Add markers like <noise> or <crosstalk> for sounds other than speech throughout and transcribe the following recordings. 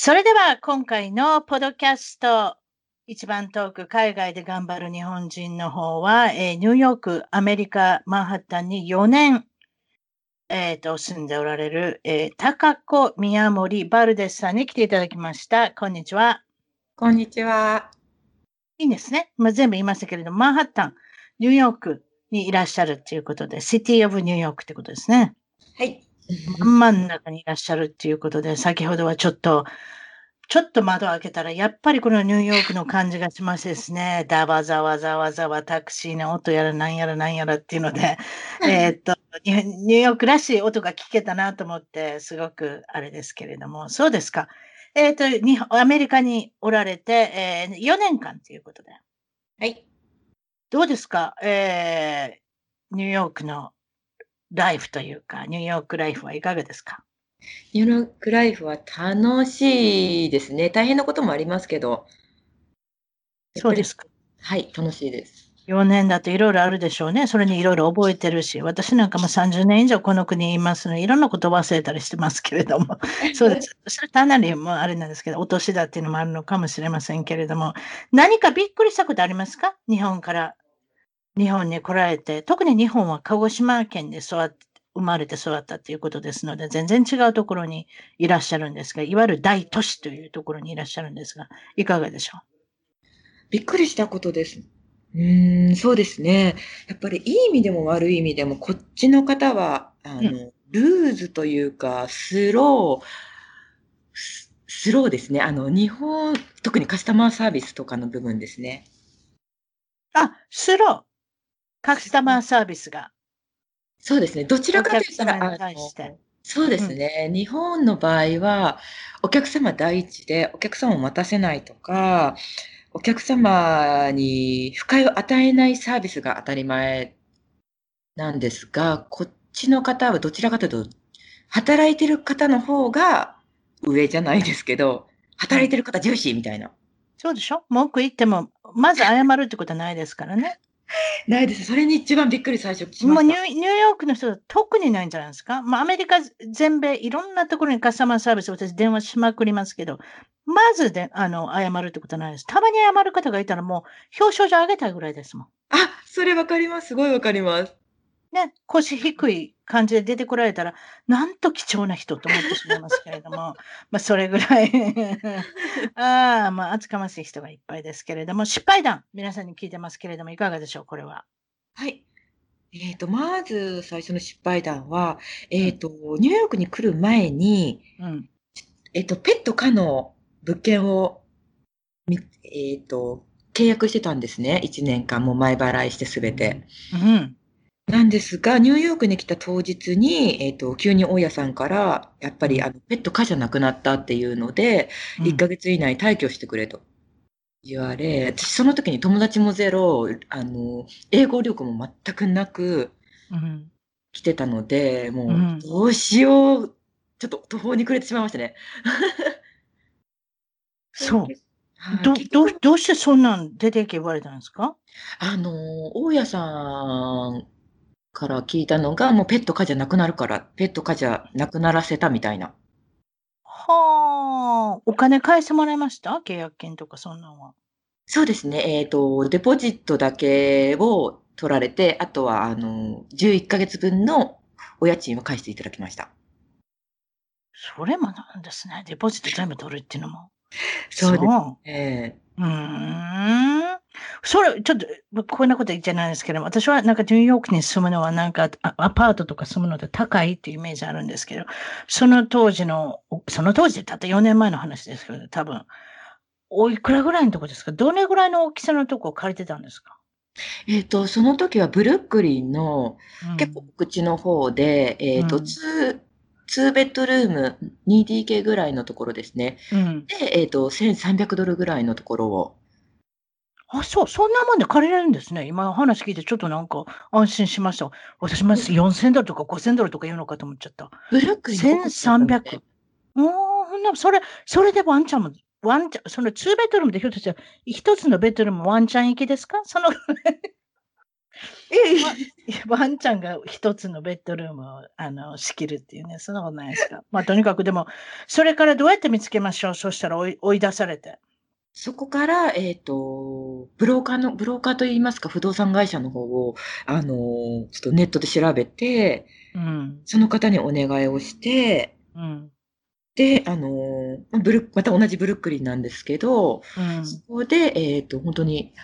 それでは今回のポドキャスト一番トーク海外で頑張る日本人の方は、えー、ニューヨーク、アメリカ、マンハッタンに4年、えー、と住んでおられる、えー、高子宮森バルデスさんに来ていただきました。こんにちは。こんにちは。いいんですね。まあ、全部言いましたけれども、マンハッタン、ニューヨークにいらっしゃるっていうことで、シティオブニューヨークってことですね。はい。真ん中にいらっしゃるっていうことで、先ほどはちょっと、ちょっと窓を開けたら、やっぱりこのニューヨークの感じがしますですね。だわざわざわざわタクシーの音やらなんやらなんやらっていうので、えっと、ニューヨークらしい音が聞けたなと思って、すごくあれですけれども、そうですか。えっ、と、アメリカにおられて、えー、4年間ということで。はい。どうですか？えー、ニューヨークのライフというか、ニューヨークライフはいかがですか？ニューヨークライフは楽しいですね。大変なこともありますけど。そうですか。はい、楽しいです。4年だといろいろあるでしょうね。それにいろいろ覚えてるし、私なんかも30年以上この国にいますので、いろんなこと忘れたりしてますけれども、<laughs> そうです。それかなりもあれなんですけど、お年だっていうのもあるのかもしれませんけれども、何かびっくりしたことありますか？日本から日本に来られて、特に日本は鹿児島県で育って、生まれて育ったということですので、全然違うところにいらっしゃるんですが、いわゆる大都市というところにいらっしゃるんですが、いかがでしょう？びっくりしたことです。うん、そうですね。やっぱりいい意味でも悪い意味でも、こっちの方は、あの、うん、ルーズというか、スロー、スローですね。あの、日本、特にカスタマーサービスとかの部分ですね。あ、スロー。カスタマーサービスが。そうですね。どちらかというと、そうですね、うん、日本の場合は、お客様第一で、お客様を待たせないとか、お客様に不快を与えないサービスが当たり前なんですが、こっちの方はどちらかというと、働いてる方の方が上じゃないですけど、働いてる方重視みたいな。そうでしょ？文句言っても、まず謝るってことはないですからね。<laughs> ないです。それに一番びっくり最初しまもうニュニューヨークの人は特にないんじゃないですか？まあ、アメリカ全米いろんなところにカスタマーサービス私電話しまくりますけど、まずで、あの、謝るってことはないです。たまに謝る方がいたらもう表彰状あげたいぐらいですもん。あ、それわかります。すごいわかります。ね、腰低い感じで出てこられたら、なんと貴重な人と思ってしまいますけれども、まあ、それぐらい <laughs> ああ、まあ、厚かましい人がいっぱいですけれども、失敗談、皆さんに聞いてますけれども、いかがでしょう、これは。はい。えっ、と、まず最初の失敗談は、えっ、と、ニューヨークに来る前に、うん。えっ、と、ペット可の物件を、えっ、と、契約してたんですね。1年間も前払いしてすべて。うん。なんですが、ニューヨークに来た当日に、えっ、と、急に大家さんから、やっぱり、あの、ペット可じゃなくなったっていうので、うん。1ヶ月以内退去してくれと言われ、私その時に友達もゼロ、あの、英語力も全くなくうん。来てたので、うもうどうしよう、ちょっと途方に暮れてしまいましたね。<laughs> そう。どどどうしてそんなん出てけ言われたんですか？あの、大家さんから聞いたのが、もうペット可じゃなくなるから、ペット可じゃなくならせたみたいな。はあ、お金返してもらいました？契約金とかそんなんは。そうですね。えっ、と、デポジットだけを取られて、あとは、あの、11ヶ月分のお家賃を返していただきました。それもなんですね。デポジット全部取るっていうのも。そうですね。うーん。それ、ちょっと、こんなこと言っちゃないですけど私はなんかニューヨークに住むのはなんかアパートとか住むので高いっていうイメージあるんですけど、その当時の、その当時たった4年前の話ですけど、多分、おいくらぐらいのとこですか？どれぐらいの大きさのとこを借りてたんですか？えっ、と、その時はブルックリンの結構口の方で、えっ、と、2、2ベッドルーム 2DK ぐらいのところですね。うん、で、えっ、と、1300ドルぐらいのところを。あ、そう、そんなもんで借りれるんですね。今話聞いてちょっとなんか安心しました。私も4000ドルとか5000ドルとか言うのかと思っちゃった。ブルックリン1300。おー、それ、それでワンちゃんもワンちゃん、その2ベッドルームでひょっとしたら、一つのベッドルームワンちゃん行きですか？そのえワンちゃんが一つのベッドルームをあの仕切るっていうね、そんなことないですか？まあとにかくでも、それからどうやって見つけましょう？そしたら追い追い出されて。そこから、えっ、ー、と、ブローカーの、ブローカーといいますか、不動産会社の方を、あの、ちょっとネットで調べて、うん、その方にお願いをして、うん、で、あの、ブルまた同じブルックリンなんですけど、うん、そこで、えっ、ー、と、本当に、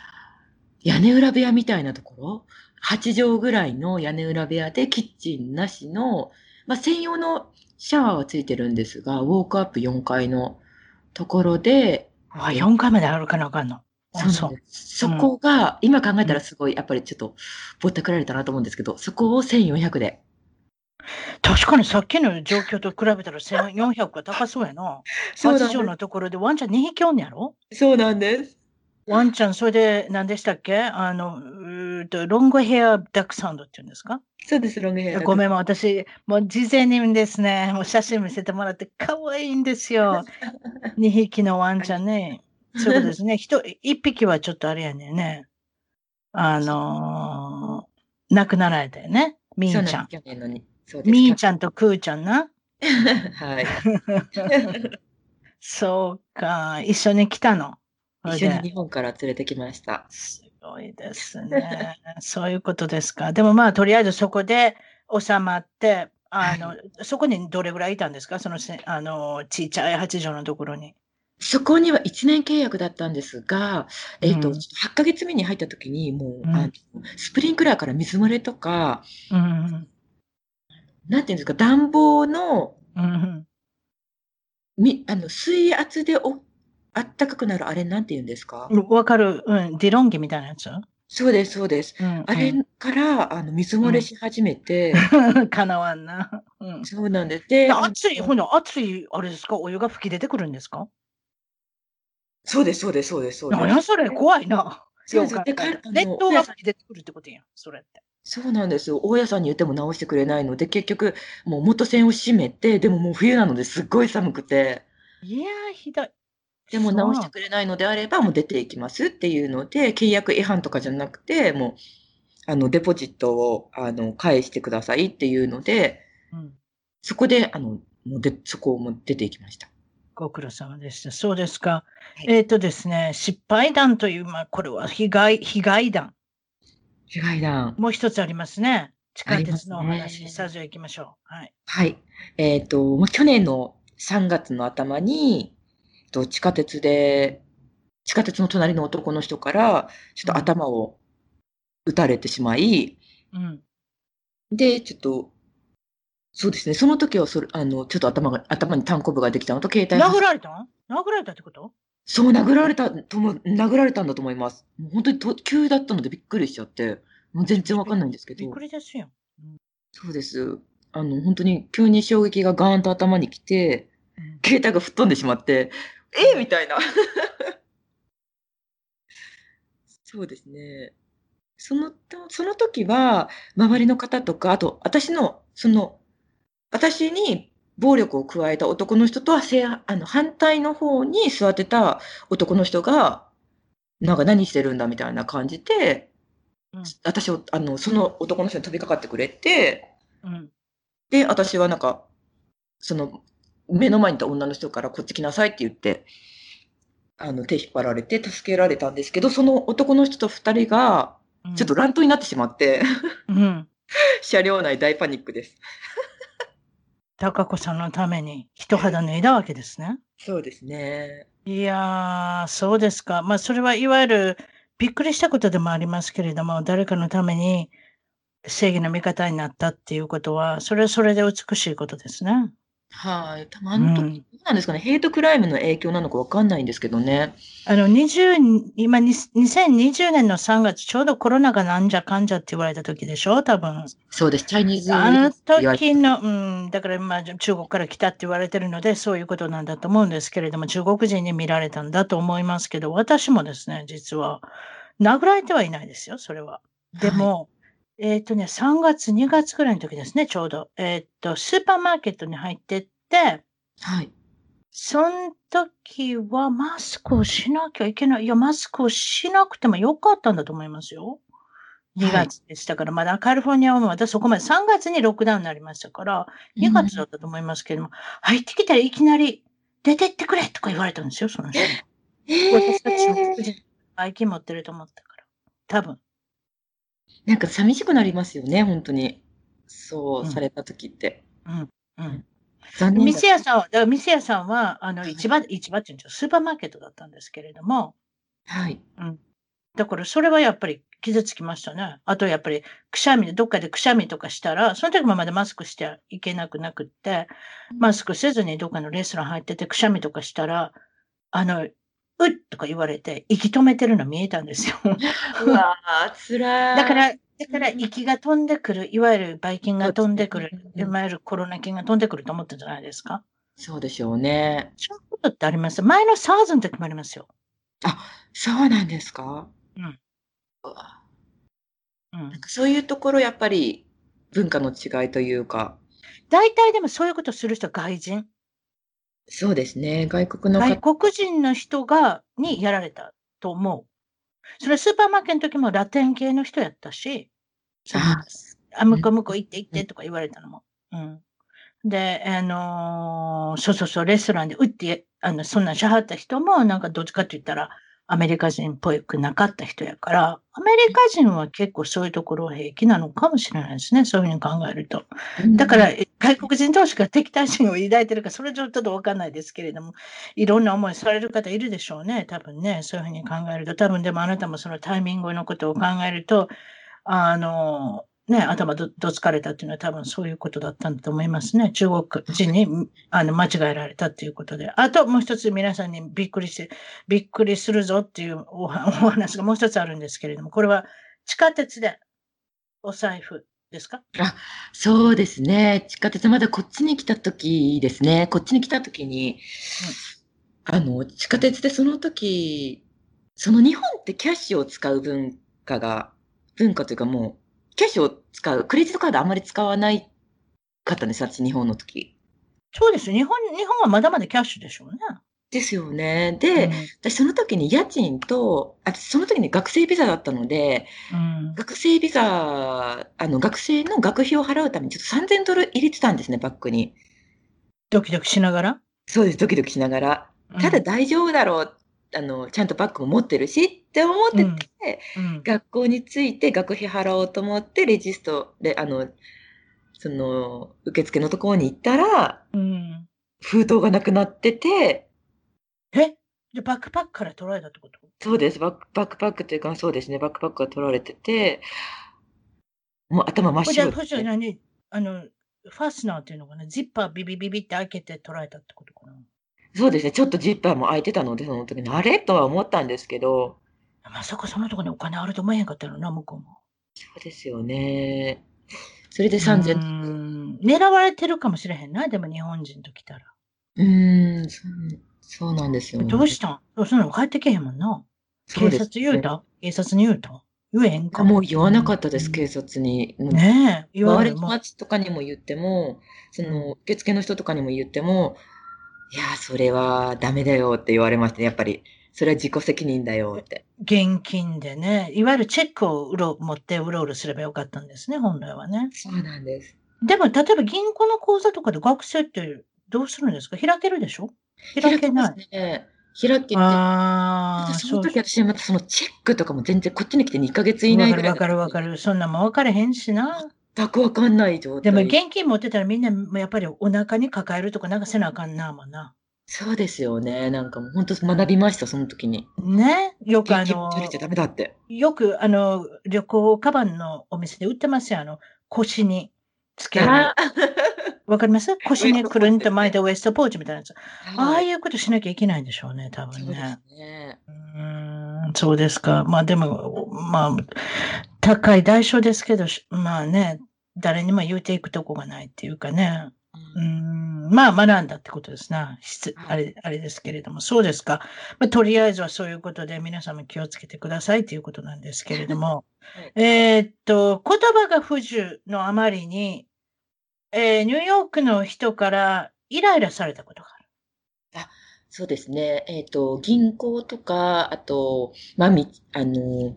屋根裏部屋みたいなところ、8畳ぐらいの屋根裏部屋で、キッチンなしの、まあ、専用のシャワーはついてるんですが、ウォークアップ4階のところで、あ、4階まで歩かなあかんの。そうそう。そこが、今考えたらすごい、やっぱりちょっと、ぼったくられたなと思うんですけど、そこを1400で確かにさっきの状況と比べたら1400が高そうやな。<laughs> そう8畳のところでワンちゃん2匹おんやろ？そうなんです。ワンちゃん、それで何でしたっけ？あの、うとロングヘアダックサウンドっていうんですか？そうです、ロングヘア。ごめん、私、もう事前にですね、もう写真見せてもらって、可愛いんですよ。<laughs> 2匹のワンちゃんね。そうですね。<laughs> 1匹はちょっとあれやねんね。あのー、亡くなられたよね。みーちゃん。みーちゃんとくーちゃんな。<laughs> はい。そうか。一緒に来たの。一緒に日本から連れてきました。すごいですね。そういうことですか。でもまあ、とりあえずそこで収まって、あの、はい、そこにどれぐらいいたんですか？その、あの、ちっちゃい8畳のところに。そこには1年契約だったんですが、えっ、ー、と、うん、8ヶ月目に入った時に、もう、うん、あのスプリンクラーから水漏れとか、うん、なんていうんですか、暖房の、うん、みあの水圧でおあったかくなるあれなんて言うんですか？わかる、うん、ディロンギみたいなやつ？そうです、そうです。うん、あれからあの水漏れし始めて。<laughs> かなわんな。うん、そうなんです。で、熱い、ほんの熱い、あれですか？お湯が吹き出てくるんですか？そうです、そうです、そうです、そうです。何やそれ、怖いな。そうです。で、熱湯が吹き出てくるってことやん、それって。そうなんですよ。大家さんに言っても直してくれないので、結局、もう元栓を閉めて、でももう冬なのですっごい寒くて。いやー、ひどい。でも直してくれないのであれば、もう出ていきますっていうので、契約違反とかじゃなくて、もう、あの、デポジットを、あの、返してくださいっていうので、うん、そこで、あの、もうで、そこをも出ていきました。ご苦労様でした。そうですか。はい、えっ、ー、とですね、失敗談という、まあ、これは被害、被害談。被害談。もう一つありますね。地下鉄のお話、スタジオ行きましょう。はい。はい。えっ、ー、と、去年の3月の頭に、と地下鉄で、地下鉄の隣の男の人から、ちょっと頭を打たれてしまい、うん、で、ちょっと、そうですね、その時はそれ、あの、ちょっと頭が、頭に単行部ができたのと、携帯殴られた殴られたってこと？そう、殴られたとも殴られたんだと思います。もう本当にと急だったのでびっくりしちゃって、もう全然わかんないんですけびっくりですよ。そうです。あの、本当に急に衝撃がガーンと頭に来て、うん。携帯が吹っ飛んでしまって、え！みたいな。<laughs> そうですね。そのとその時は、周りの方とか、あと私のその、私に暴力を加えた男の人とはせあの、反対の方に座ってた男の人が、なんか何してるんだみたいな感じで、うん、私を、あの、その男の人に飛びかかってくれて、うん、で、私はなんか、その、目の前にいた女の人からこっち来なさいって言って、あの、手引っ張られて助けられたんですけど、その男の人と二人が、ちょっと乱闘になってしまって、うん、<laughs> 車両内大パニックです。<laughs> 高子さんのために一肌脱いだわけですね。そうですね。いやー、そうですか。まあ、それはいわゆるびっくりしたことでもありますけれども、誰かのために正義の味方になったっていうことは、それはそれで美しいことですね。はい。たまに、どうなんですかね、ヘイトクライムの影響なのかわかんないんですけどね。あの、20、今、2020年の3月、ちょうどコロナがなんじゃかんじゃって言われた時でしょ？多分。そうです。チャイニーズ。あの時の、うん、だからまあ中国から来たって言われてるので、そういうことなんだと思うんですけれども、中国人に見られたんだと思いますけど、私もですね、実は、殴られてはいないですよ、それは。でも、はいえっ、ー、とね、3月、2月ぐらいの時ですね、ちょうど。えっ、ー、と、スーパーマーケットに入ってって、はい。その時はマスクをしなきゃいけない。いや、マスクをしなくてもよかったんだと思いますよ。2月でしたから、はい、まだカリフォルニアはまだそこまで3月にロックダウンになりましたから、2月だったと思いますけども、うん、入ってきたらいきなり、出てってくれとか言われたんですよ、その人。えー、私たちのバイキン持ってると思ったから。多分。なんか寂しくなりますよね、本当に。そうされた時って。うん。うん。残念店屋さんは、だから店屋さんは、あの、市場、市場っていうんですよ。スーパーマーケットだったんですけれども。はい。うん。だからそれはやっぱり傷つきましたね。あとやっぱりくしゃみで、どっかでくしゃみとかしたら、その時もまだマスクしてはいけなくなくって、マスクせずにどっかのレストラン入っててくしゃみとかしたら、あの、うっとか言われて、息止めてるの見えたんですよ。<laughs> うわぁ、辛い。だから、だから息が飛んでくる、いわゆるばい菌が飛んでくる、いわゆるコロナ菌が飛んでくると思ったんじゃないですかそうでしょうね。そういうことってあります？前の SARS の時もありますよ。あ、そうなんですか？うん。うん、なんかそういうところ、やっぱり文化の違いというか。大体でもそういうことする人は外人。そうですね。外国の外国人の人が、にやられたと思う。それスーパーマーケットの時もラテン系の人やったし、ああ、向こう向こう行って行ってとか言われたのも。うん。で、あのー、そうそうそう、レストランで打って、あの、そんなんしはった人も、なんかどっちかって言ったら、アメリカ人っぽくなかった人やから、アメリカ人は結構そういうところ平気なのかもしれないですね。そういうふうに考えると。だから、外国人同士が敵対心を抱いてるか、それちょっとわかんないですけれども、いろんな思いされる方いるでしょうね。多分ね。そういうふうに考えると。多分でもあなたもそのタイミングのことを考えると、あの、ね、頭どどつかれたっていうのは多分そういうことだったんだと思いますね。中国人にあの間違えられたっていうことで。あともう一つ皆さんにびっくりして、びっくりするぞっていう <laughs> お話がもう一つあるんですけれども、これは地下鉄でお財布ですか？あ、そうですね。地下鉄まだこっちに来た時ですね。こっちに来た時に、うん、あの、地下鉄でその時、その日本ってキャッシュを使う文化が、文化というかもう、キャッシュを使う、クレジットカードあんまり使わないかったんです、私、日本の時。そうです日本、日本はまだまだキャッシュでしょうね。ですよね。で、うん、私その時に家賃と、あその時に学生ビザだったので、うん、学生ビザ、あの、学生の学費を払うためにちょっと3000ドル入れてたんですね、バッグに。ドキドキしながら？そうです、ドキドキしながら。ただ大丈夫だろうあの、ちゃんとバッグも持ってるしって思ってて、うん。うん、学校に着いて学費払おうと思って、レジストで、あの、その、受付のところに行ったら、うん、封筒がなくなってて、え？で、バックパックから取られたってこと？そうです。バックバックパックっていうか、そうですね。バックパックが取られてて、もう頭真っ白で。じゃあの、ファスナーっていうのかな？ジッパービビビビって開けて取られたってことかな？そうですね、ちょっとジッパーも開いてたので、その時に、あれ？とは思ったんですけど。まさかそのとこにお金あると思えへんかったのな、向こうも。そうですよね。それで3000。狙われてるかもしれへんな、でも日本人と来たら。うーん、そうそうなんですよ、ね。どうしたん？そんなの帰ってけへんもんな。警察言うた、警察に言うた？言えへんかもう言わなかったです、警察に。ねえ。言われ友達とかにも言っても、その、受付の人とかにも言っても、いや、それはダメだよって言われましたね、やっぱり。それは自己責任だよって。現金でね、いわゆるチェックをうろ持ってうろうろすればよかったんですね、本来はね。そうなんです。でも、例えば銀行の口座とかで学生ってどうするんですか？開けるでしょ？開けない。開けね。開けて。ああ。その時私はまたそのチェックとかも全然こっちに来て2ヶ月以内ぐらい。わかるわかるわかる。そんなも分かれへんしな。全くわかんない状態。でも現金持ってたらみんなやっぱりお腹に抱えるとかなんかせなあかんなもんな。そうですよね。なんかもう本当学びました、その時に。ね？よくあの、ちゃダメだって。よくあの、旅行カバンのお店で売ってますよ。あの、腰につける。わかります？<laughs> 腰にくるんと巻いてウエストポーチみたいなやつ。ああいうことしなきゃいけないんでしょうね、多分ね。そうねうんそうですか。まあでも、まあ、高い代償ですけど、まあね、誰にも言うていくとこがないっていうかね。うん、まあ学んだってことですな。あれ、あれですけれども。そうですか。まあ、とりあえずはそういうことで皆様気をつけてくださいということなんですけれども。<laughs> はい、えっと、言葉が不自由のあまりに、えー、ニューヨークの人からイライラされたことがある。あ、そうですね。えっ、ー、と、銀行とか、あと、まあ、み、あの、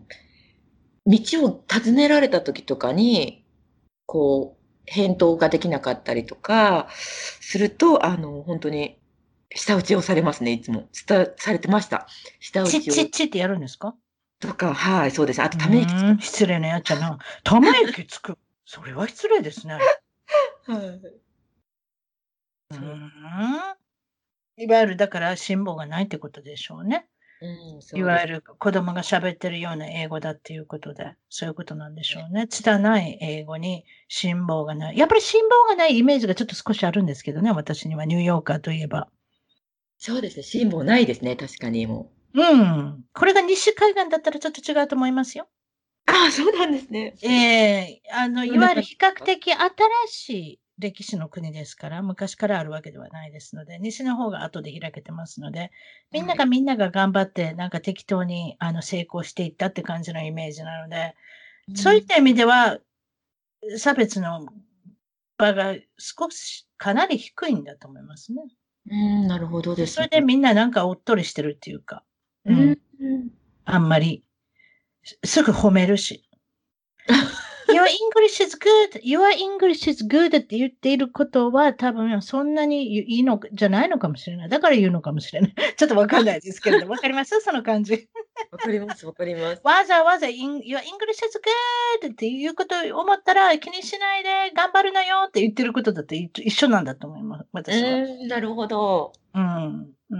道を尋ねられた時とかに、こう、返答ができなかったりとか、すると、あの、本当に、下打ちをされますね、いつも。伝されてました。下打ちを。チッチッチってやるんですかとか、はい、そうです。あと、ため息つく。失礼なやっちゃな。ため息つく。それは失礼ですね。はい。うん。いわゆるだから辛抱がないってことでしょうね。うん、いわゆる子供が喋ってるような英語だっていうことで、そういうことなんでしょうね。拙い英語に辛抱がない。やっぱり辛抱がないイメージがちょっと少しあるんですけどね、私にはニューヨーカーといえば。そうですね、辛抱ないですね、確かにもう。うん。これが西海岸だったらちょっと違うと思いますよ。ああ、そうなんですね。ええー、あの、いわゆる比較的新しい歴史の国ですから、昔からあるわけではないですので、西の方が後で開けてますので、みんながみんなが頑張って、なんか適当にあの成功していったって感じのイメージなので、うん、そういった意味では、差別の場が少し、かなり低いんだと思いますね。うん、なるほどです、ね、それでみんななんかおっとりしてるっていうか、うん、うん、あんまりすぐ褒めるし。<laughs> Your English is good. Your English is good って言っていることは多分そんなにいいのじゃないのかもしれない。だから言うのかもしれない。<laughs> ちょっとわかんないですけれど、<laughs> わかりますその感じ。わかります、わかります。わざわざ Your English is good っていうことを思ったら気にしないで頑張るのよって言ってることだと一緒なんだと思います。私は。なるほど。うん。う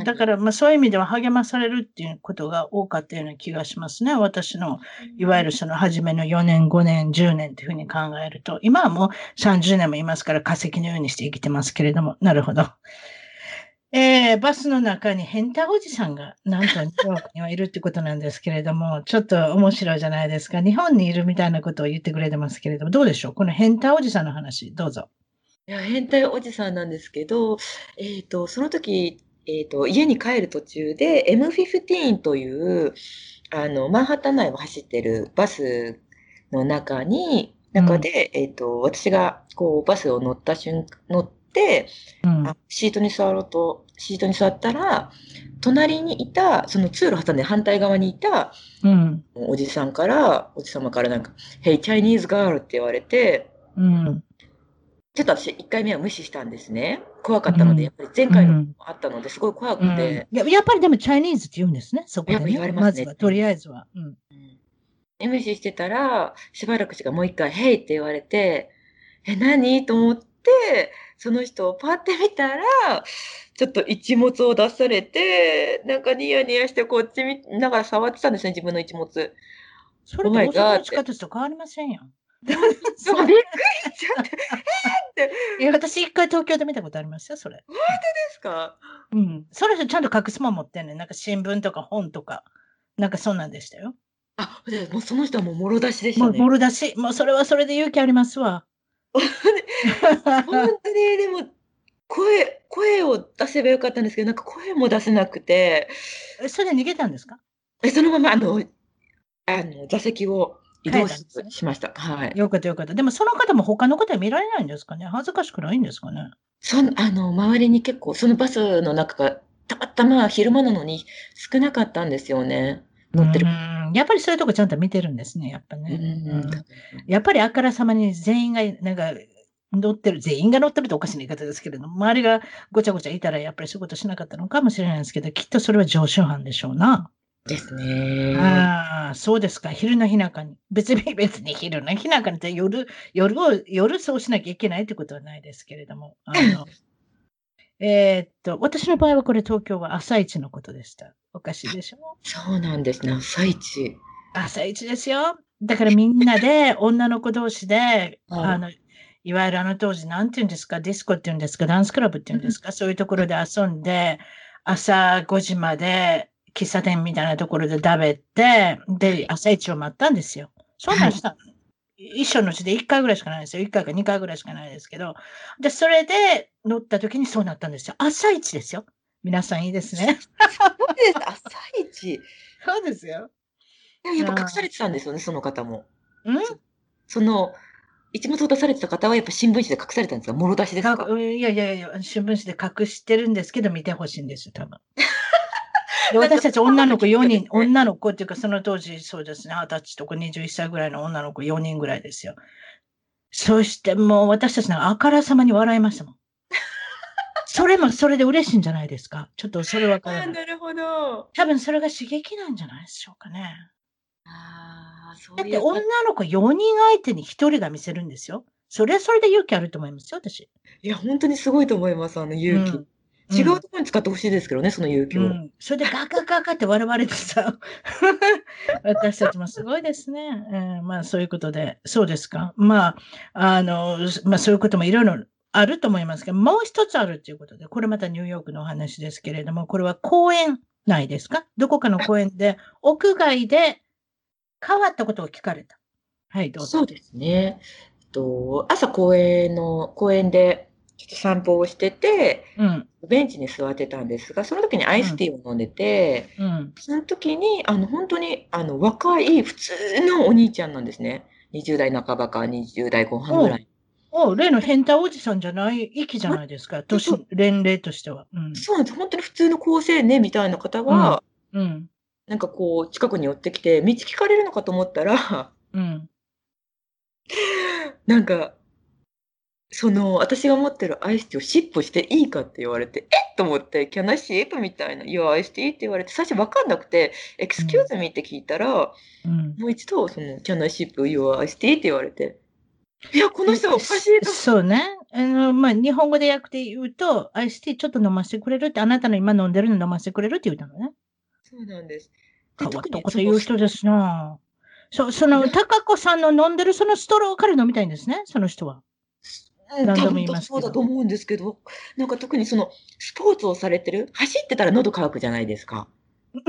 ん、だから、まあ、そういう意味では励まされるっていうことが多かったような気がしますね。私の、いわゆるその初めの4年、5年、10年というふうに考えると、今はもう30年もいますから化石のようにして生きてますけれども、なるほど。えー、バスの中に変態おじさんがなんとニューヨークにはいるってことなんですけれども、ちょっと面白いじゃないですか。日本にいるみたいなことを言ってくれてますけれども、どうでしょう？この変態おじさんの話、どうぞ。いや、変態おじさんなんですけど、えっ、と、その時、えっ、と、家に帰る途中で M15 という、あの、マンハッタン内を走ってるバスの中に、中で、えっ、と、私がこうバスを乗った瞬乗って、うん。あ、シートに座ろうと、シートに座ったら、隣にいた、その通路挟んで反対側にいたうん。おじさんから、おじ様からなんか、Hey, Chinese girl って言われてうん。ちょっと私1回目は無視したんですね。怖かったので、やっぱり前回のもあったので、すごい怖くて。ややっぱりでもチャイニーズって言うんですね、そこで、ね。やっぱ言われますね。まとりあえずは。うん。で、無視してたら、しばらくしかもう一回、ヘイって言われて、え、何？と思って、その人をパって見たら、ちょっと一物を出されて、なんかニヤニヤしてこっち見ながら触ってたんですね、自分の一物。それと大阪の地下鉄と変わりませんよ。びっくりしちゃって、えー、って。いや、私一回東京で見たことありますよ、それ。本当ですか？うん。その人ちゃんと隠すもん持ってんねん。なんか新聞とか本とか。なんかそんなんでしたよ。あ、でもその人はもうもろ出しでしたね。もろ出し。もうそれはそれで勇気ありますわ。本当に、でも、声、声を出せばよかったんですけど、なんか声も出せなくて。え、それで逃げたんですか？え、そのまま、あの、あの、座席を移動ししました。はい。よかったよかった。でもその方も他の方は見られないんですかね？恥ずかしくないんですかね？そんあの、周りに結構、そのバスの中が、たまたま昼間なのに少なかったんですよね。乗ってる。やっぱりそういうとこちゃんと見てるんですね、やっぱね。うんやっぱりあからさまに全員が、なんか、乗ってる、全員が乗ってるとおかしな言い方ですけれども、周りがごちゃごちゃいたらやっぱりそういうことしなかったのかもしれないですけど、きっとそれは常習犯でしょうな。ですね。ああ、そうですか。昼の日中に。別に別に昼の日中にって夜、夜を、夜そうしなきゃいけないってことはないですけれども。あの <laughs> えー、っと、私の場合はこれ東京は朝一のことでした。おかしいでしょ？そうなんですね、朝一。朝一ですよ。だからみんなで、<laughs> 女の子同士で、あの、いわゆるあの当時、なんて言うんですか、ディスコって言うんですか、ダンスクラブって言うんですか、そういうところで遊んで、朝5時まで喫茶店みたいなところで食べて、で、朝一を待ったんですよ。そんなんした、一緒のうちで1回ぐらいしかないですよ。1回か2回ぐらいしかないですけど。で、それで乗った時にそうなったんですよ。朝一ですよ。皆さんいいですね。そうです。朝一。<laughs> そうですよ。やっぱ隠されてたんですよね、その方も。ん？その、一物を出されてた方はやっぱ新聞紙で隠されたんですか？もろ出しですか？いやいやいや、新聞紙で隠してるんですけど、見てほしいんですよ、多分。で <laughs> 私たち女の子4人、女の子っていうか、その当時、そうですね、二十歳とか21歳ぐらいの女の子4人ぐらいですよ。そしてもう私たちのあからさまに笑いましたもん。<laughs> それもそれで嬉しいんじゃないですか？ちょっとそれわからない。なるほど。多分それが刺激なんじゃないでしょうかね。ああ、そうだって女の子4人相手に1人が見せるんですよ。それはそれで勇気あると思いますよ、私。いや、本当にすごいと思います、あの勇気。うん違うところに使ってほしいですけどね、その勇気を。うん、それでガカガカって笑われてさ、<laughs> 私たちもすごいですね。えー、まあそういうことで、そうですか。まあ、あの、まあそういうこともいろいろあると思いますけど、もう一つあるということで、これまたニューヨークのお話ですけれども、これは公園内ですか？どこかの公園で、屋外で変わったことを聞かれた。はい、どうぞ。そうですね。と朝公園の、公園でちょっと散歩をしてて、うん、ベンチに座ってたんですが、その時にアイスティーを飲んでて、うん、その時に、あの、本当に、あの、若い普通のお兄ちゃんなんですね。20代半ばか20代後半ぐらい。お例の変態おじさんじゃない、域じゃないですか、年、年齢としては、うん。そうなんです。本当に普通の高青年みたいな方が、うん、うん、なんかこう、近くに寄ってきて、道聞かれるのかと思ったら、うん、なんか、その、私が持ってるアイスティーをシップしていいかって言われて、えっ？と思って、キャナシープみたいな、いや、アイスティーって言われて、最初わかんなくて、エクスキューズミって聞いたら、うん、もう一度、その、キャナシップ、いや、アイスティーって言われて、いや、この人おかしいと。そうね。あの、まあ、日本語で訳で言うと、アイスティーちょっと飲ませてくれるって、あなたの今飲んでるの飲ませてくれるって言ったのね。そうなんです。変わったこと言う人ですなそ、その、高子さんの飲んでるそのストローから飲みたいんですね、その人は。何度も言いますそうだと思うんですけど、なんか特にその、スポーツをされてる、走ってたら喉乾くじゃないですか。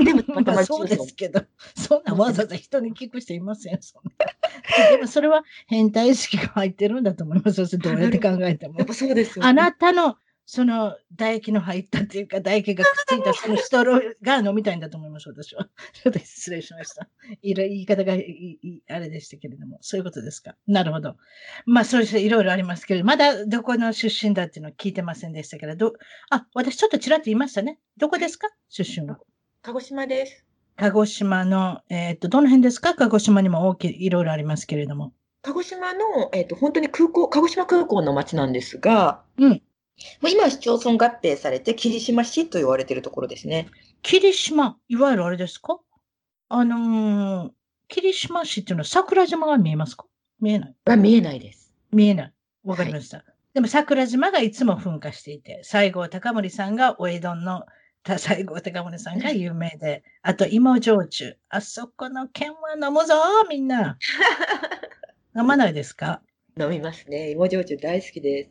でも、まあ、そうですけど、<laughs> そんなわざわざ人に聞く人いません、そんな。でもそれは変態意識が入ってるんだと思います。どうやって考えても。やっぱそうですよ、ね、あなたのその唾液の入ったっていうか、唾液がくっついたそのストローが飲みたいんだと思います、私は。ちょっと失礼しました。いろ言い方がいいあれでしたけれども、そういうことですか？なるほど。まあ、そういういろいろありますけど、まだどこの出身だっていうのは聞いてませんでしたけど、どあ、私ちょっとちらっと言いましたね。どこですか？出身は。鹿児島です。鹿児島の、えっ、ー、と、どの辺ですか？鹿児島にも大きい、いろいろありますけれども。鹿児島の、えっ、ー、と、本当に空港、鹿児島空港の町なんですが、うん。もう今は市町村合併されて、霧島市と言われているところですね。霧島、いわゆるあれですか？あのー、霧島市っていうのは桜島が見えますか？見えない？あ見えないです。見えない。わかりました。はい、でも桜島がいつも噴火していて、西郷隆盛さんがお江戸の <laughs> 西郷隆盛さんが有名で、あと芋焼酎。あそこの県は飲むぞみんな。<laughs> 飲まないですか？飲みますね。芋焼酎大好きです。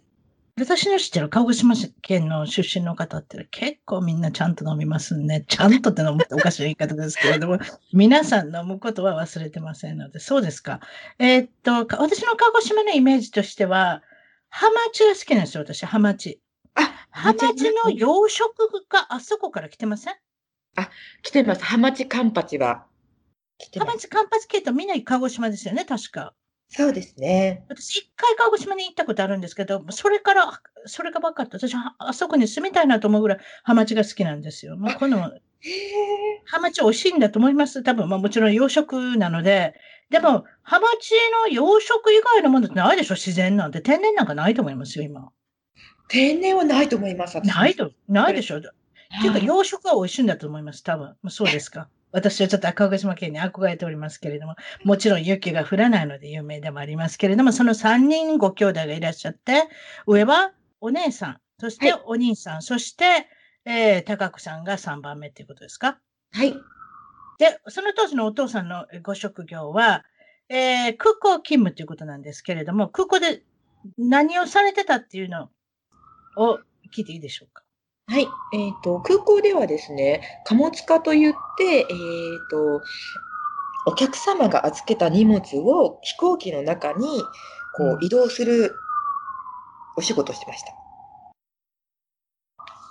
私の知ってる鹿児島県の出身の方って結構みんなちゃんと飲みますね。<laughs> ちゃんとってのもおかしい言い方ですけれども、<laughs> 皆さん飲むことは忘れてませんので、そうですか。えー、っと、私の鹿児島のイメージとしては、ハマチが好きなんですよ、私、ハマチ。あ、ハマチの養殖があそこから来てません？あ、来てます。ハマチカンパチは。ハマチカンパチ系とみんな鹿児島ですよね、確か。そうですね。私、一回鹿児島に行ったことあるんですけど、それから、それがばっかって、私、あそこに住みたいなと思うぐらい、ハマチが好きなんですよ。もうこの、ハマチ美味しいんだと思います。多分、まあもちろん養殖なので、でも、ハマチの養殖以外のものってないでしょ？自然なんて。天然なんかないと思いますよ、今。天然はないと思います。ないと、ないでしょ？っていうか、養殖は美味しいんだと思います、多分。そうですか。私はちょっと赤鹿島県に憧れておりますけれども、もちろん雪が降らないので有名でもありますけれども、その3人ご兄弟がいらっしゃって、上はお姉さん、そして、お兄さん、はい、そして、えー、高子さんが3番目っていうことですか？はい。で、その当時のお父さんのご職業は、えー、空港勤務ということなんですけれども、空港で何をされてたっていうのを聞いていいでしょうか？はい。えっ、ー、と、空港ではですね、貨物化といって、えっ、ー、と、お客様が預けた荷物を飛行機の中にこう移動するお仕事をしてました。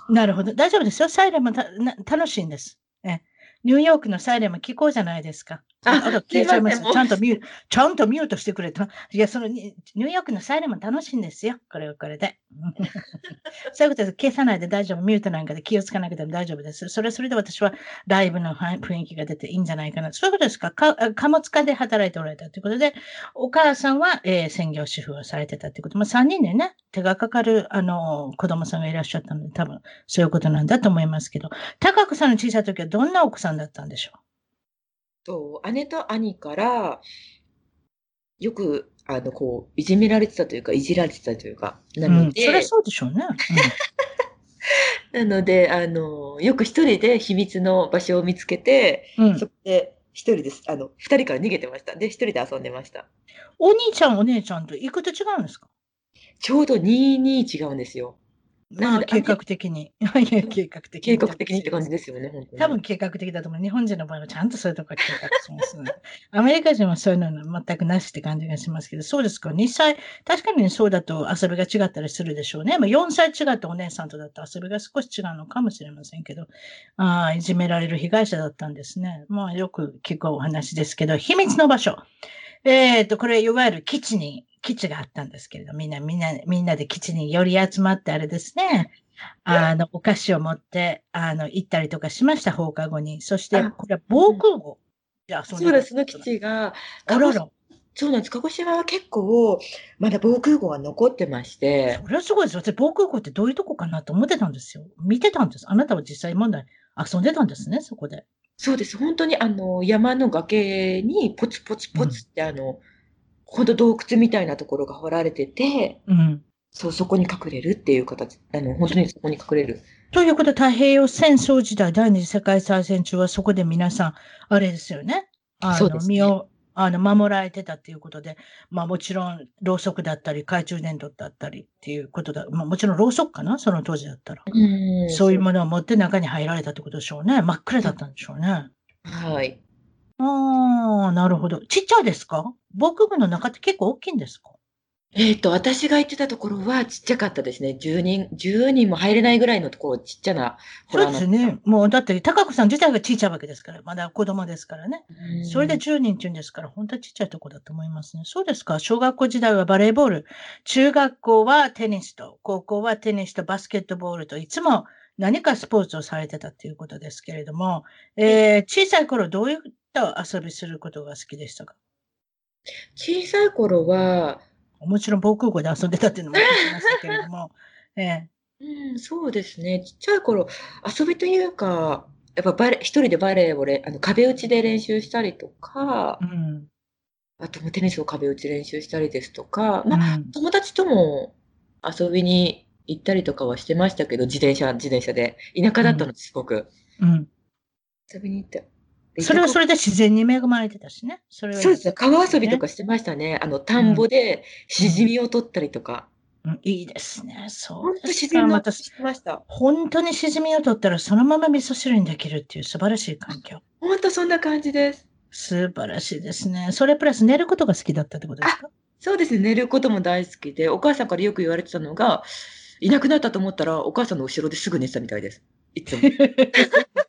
なるほど。大丈夫ですよ。サイレンも楽しいんです。えニューヨークのサイレンも聞こうじゃないですか。ちゃいます。ちゃんとミュート、ちゃんとミュートしてくれた。いや、そのニューヨークのサイレンも楽しいんですよ。これはこれで。そういうことです。消さないで大丈夫。ミュートなんかで気をつかなくても大丈夫です。それはそれで私はライブの雰囲気が出ていいんじゃないかな。そういうことですか。か貨物家で働いておられたということで、お母さんは、えー、専業主婦をされてたということ。まあ、3人でね、手がかかる、あの、子供さんがいらっしゃったので、多分そういうことなんだと思いますけど、高子さんの小さい時はどんなお子さんだったんでしょう？と、姉と兄から、よく、あの、こう、いじめられてたというか、いじられてたというか、なので、うん、そりゃそうでしょうね。うん、なので、あの、よく一人で秘密の場所を見つけて、うん、そこで一人です。あの、二人から逃げてました。で、一人で遊んでました。お兄ちゃん、お姉ちゃんといくつ違うんですか？ちょうど2、2違うんですよ。まあ、計画的に。いや、計画的に。計画的にって感じですよね、本当に。多分計画的だと思う。日本人の場合はちゃんとそういうところ計画します、ね。<laughs> アメリカ人はそういうの全くなしって感じがしますけど、そうですか。2歳、確かにそうだと遊びが違ったりするでしょうね。まあ、4歳違ってお姉さんとだと遊びが少し違うのかもしれませんけど、ああ、いじめられる被害者だったんですね。まあ、よく聞くお話ですけど、秘密の場所。えっ、ー、と、これ、いわゆる基地に基地があったんですけれど、みんな、みんな、みんなで基地に寄り集まってあれですね、あの、お菓子を持って、あの、行ったりとかしました、放課後に。そして、これは防空壕。じゃあ、そうです、その基地が、あらら。そうなんです。鹿児島は結構、まだ防空壕は残ってまして。それはすごいです。私、防空壕ってどういうとこかなと思ってたんですよ。見てたんです。あなたは実際問題遊んでたんですね、そこで。そうです。本当に、あの、山の崖にポツポツポツって、うん、あの、ほんと洞窟みたいなところが掘られてて、うん。そう、そこに隠れるっていう形、あの、本当にそこに隠れる。ということで、太平洋戦争時代、第二次世界大戦中はそこで皆さん、あれですよね。あの、ね、身を、あの、守られてたっていうことで、まあもちろん、ろうそくだったり、懐中電灯だったりっていうことだ。まあもちろんろうそくかな？その当時だったら。うんそういうものを持って中に入られたってことでしょうね。真っ暗だったんでしょうね。はい。ああ、なるほど。ちっちゃいですか？防空壕の中って結構大きいんですか？えっ、と、私が行ってたところはちっちゃかったですね。10人、10人も入れないぐらいのところ、ちっちゃなそうですね。もうだって、高子さん自体がちっちゃいわけですから、まだ子供ですからね。それで10人って言うんですから、本当はちっちゃいところだと思いますね。そうですか。小学校時代はバレーボール、中学校はテニスと、高校はテニスとバスケットボールと、いつも何かスポーツをされてたということですけれども、えー、小さい頃どういった遊びすることが好きでしたか？小さい頃は、もちろん防空壕で遊んでたっていうのも聞きましたけれども、<laughs> ええ。うん、そうですね。ちっちゃい頃、遊びというか、やっぱバレ一人でバレーをれあの壁打ちで練習したりとか、うん、あとテニスを壁打ち練習したりですとか、まあ、うん、友達とも遊びに行ったりとかはしてましたけど、自転車、自転車で。田舎だったの、すごく。うん。遊びに行った。それはそれで自然に恵まれてたしね。それは、ね、そうですね。川遊びとかしてましたね。あの、田んぼでしじみを取ったりとか。うん、いいですね。そう本当自然またしてました。本当にしじみを取ったらそのまま味噌汁にできるっていう素晴らしい環境。本当そんな感じです。素晴らしいですね。それプラス寝ることが好きだったってことですか？そうですね。寝ることも大好きで、お母さんからよく言われてたのが、いなくなったと思ったら、お母さんの後ろですぐ寝てたみたいです。いつも。<laughs>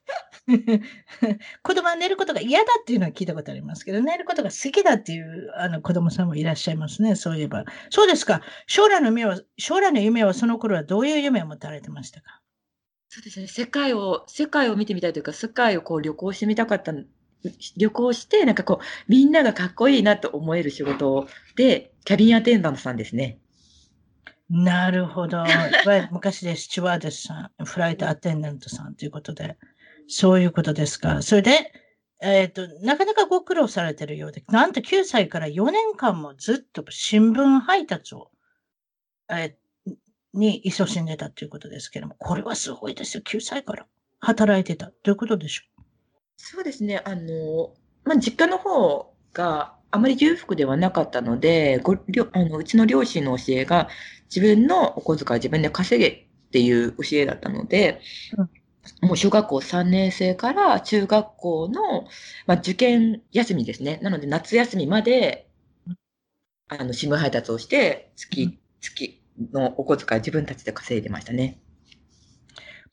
<laughs> 子供は寝ることが嫌だっていうのは聞いたことありますけど、寝ることが好きだっていうあの子供さんもいらっしゃいますね、そういえば。そうですか。将来の夢は、将来の夢はその頃はどういう夢を持たれてましたか？そうですね。世界を、世界を見てみたいというか、世界をこう旅行してみたかった、旅行して、なんかこう、みんながかっこいいなと思える仕事で、キャビンアテンダントさんですね。なるほど。<laughs> 昔でスチュワーデスさん、フライトアテンダントさんということで。そういうことですか。それで、えっ、ー、と、なかなかご苦労されてるようで、なんと9歳から4年間もずっと新聞配達を、えー、に勤しんでたということですけども、これはすごいですよ。9歳から働いてたということでしょう？そうですね。あの、まあ、実家の方があまり裕福ではなかったので、ごりょあのうちの両親の教えが自分のお小遣い自分で稼げっていう教えだったので、うん、もう小学校3年生から中学校の、まあ、受験休みですね。なので夏休みまで、あの、新聞配達をして、月、月のお小遣い自分たちで稼いでましたね。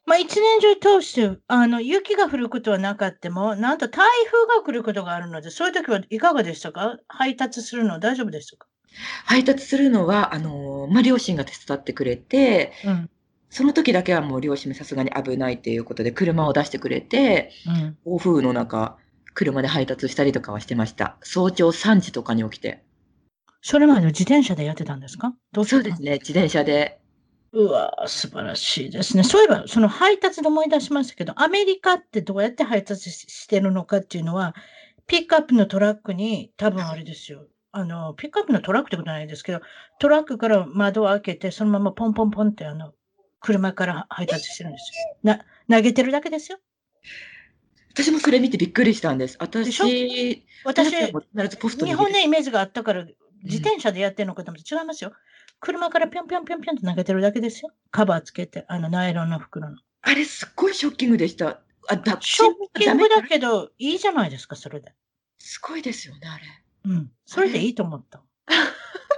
まあ、一年中通して、あの、雪が降ることはなかったも、なんと台風が来ることがあるので、そういう時はいかがでしたか？配達するのは大丈夫でしたか？配達するのは、あの、まあ、両親が手伝ってくれて、うん、その時だけはもう両親さすがに危ないっていうことで車を出してくれて、うん、暴風の中、車で配達したりとかはしてました。早朝3時とかに起きて。それまで自転車でやってたんですか？そうですね、自転車でうわ素晴らしいですね。そういえば、その配達で思い出しましたけど、アメリカってどうやって配達してるのかっていうのは、ピックアップのトラックに、多分あれですよ。あの、ピックアップのトラックってことないですけど、トラックから窓を開けて、そのままポンポンポンって、あの、車から配達してるんですよ。な、投げてるだけですよ。私もそれ見てびっくりしたんです。私、私、日本のイメージがあったから、自転車でやってるのかと思って違いますよ。車からぴょんぴょんぴょんぴょんと投げてるだけですよ。カバーつけて、あの、ナイロンの袋の。あれ、すっごいショッキングでした。あだショッキングだけど、いいじゃないですか、それで。すごいですよね、あれ。うん。それでいいと思った。<laughs>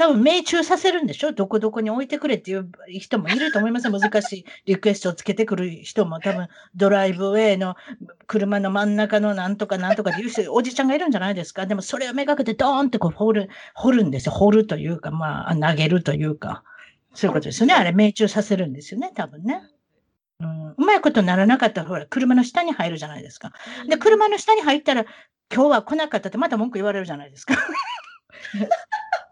多分命中させるんでしょ？どこどこに置いてくれっていう人もいると思います難しいリクエストをつけてくる人も多分ドライブウェイの車の真ん中のなんとかなんとかっていう人、おじちゃんがいるんじゃないですか？でもそれをめがけてドーンってこう掘る、掘るんですよ。掘るというか、まあ投げるというか。そういうことですよね。あれ命中させるんですよね、多分ね。うん、うまいことならなかったら、ほら、車の下に入るじゃないですか。で、車の下に入ったら、今日は来なかったってまた文句言われるじゃないですか。<laughs>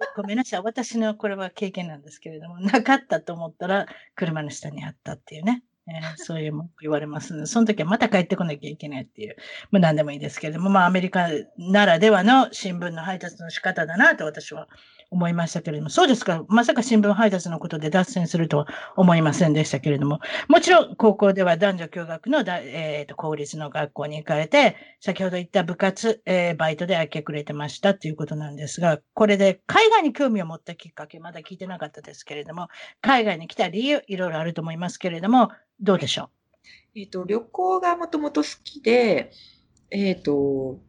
<laughs> ごめんなさい。私のこれは経験なんですけれども、なかったと思ったら、車の下にあったっていうね。えー、そういうも言われますので、その時はまた帰ってこなきゃいけないっていう、もう何でもいいですけれども、まあアメリカならではの新聞の配達の仕方だなと私は思いましたけれども、そうですか、まさか新聞配達のことで脱線するとは思いませんでしたけれども、もちろん高校では男女共学のだ、えーと、公立の学校に行かれて、先ほど言った部活、えー、バイトで明け暮れてましたということなんですが、これで海外に興味を持ったきっかけ、まだ聞いてなかったですけれども、海外に来た理由、いろいろあると思いますけれども、どうでしょう？えっ、ー、と、旅行がもともと好きで、えっ、ー、と、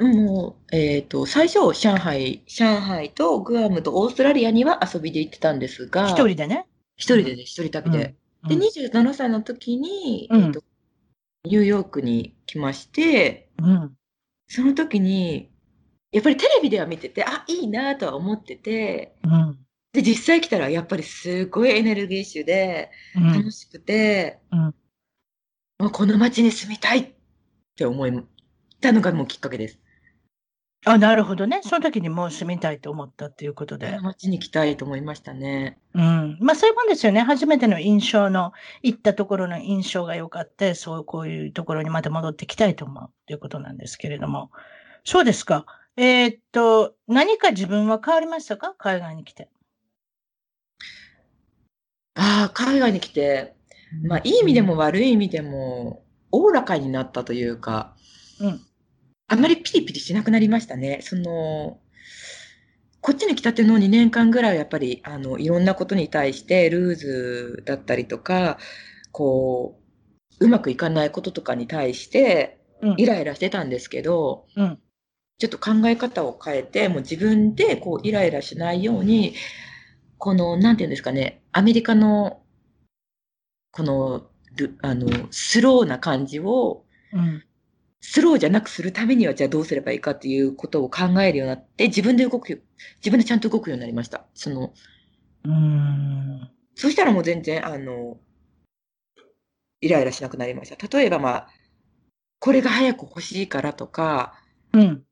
もう、えっ、ー、と、最初、上海、上海とグアムとオーストラリアには遊びで行ってたんですが、一人でね？一人でね、一人旅で。うん、で、27歳の時に、うん、えっ、と、ニューヨークに来まして、うん、その時に、やっぱりテレビでは見てて、あ、いいなとは思ってて、うん、で、実際来たらやっぱりすごいエネルギッシュで、楽しくて、もうこの街に住みたいって思ったのがもうきっかけです。あ、なるほどね。その時にもう住みたいと思ったっていうことで。街に来たいと思いましたね。うん。まあそういうもんですよね。初めての印象の、行ったところの印象が良かった、そうこういうところにまた戻ってきたいと思うということなんですけれども。そうですか。えー、っと、何か自分は変わりましたか？海外に来て。ああ、海外に来て、まあ、いい意味でも悪い意味でも、おおらかになったというか、うん。あんまりピリピリしなくなりましたね。その、こっちに来たての2年間ぐらいやっぱり、あの、いろんなことに対してルーズだったりとか、こう、うまくいかないこととかに対して、イライラしてたんですけど、うん、ちょっと考え方を変えて、もう自分でこうイライラしないように、この、なんていうんですかね、アメリカの、この、あの、スローな感じを、うん、スローじゃなくするためには、じゃあどうすればいいかっていうことを考えるようになって、自分で動く、自分でちゃんと動くようになりました。その、うん。そしたらもう全然、あの、イライラしなくなりました。例えば、まあ、これが早く欲しいからとか、うん。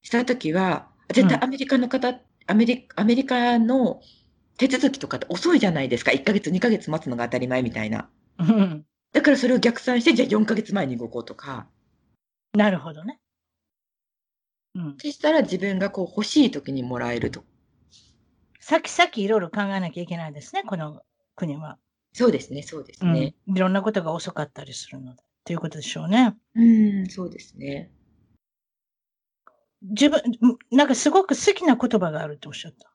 したときは、絶対アメリカの方、うん、アメリアメリカの手続きとかって遅いじゃないですか。1ヶ月、2ヶ月待つのが当たり前みたいな。うん。だからそれを逆算して、じゃあ4ヶ月前に動こうとか。なるほどね。うん。そしたら自分がこう欲しい時にもらえると。先々いろいろ考えなきゃいけないですね、この国は。そうですね、そうですね。うん、いろんなことが遅かったりするので。ということでしょうね。うん、そうですね。自分、なんかすごく好きな言葉があるとおっしゃった。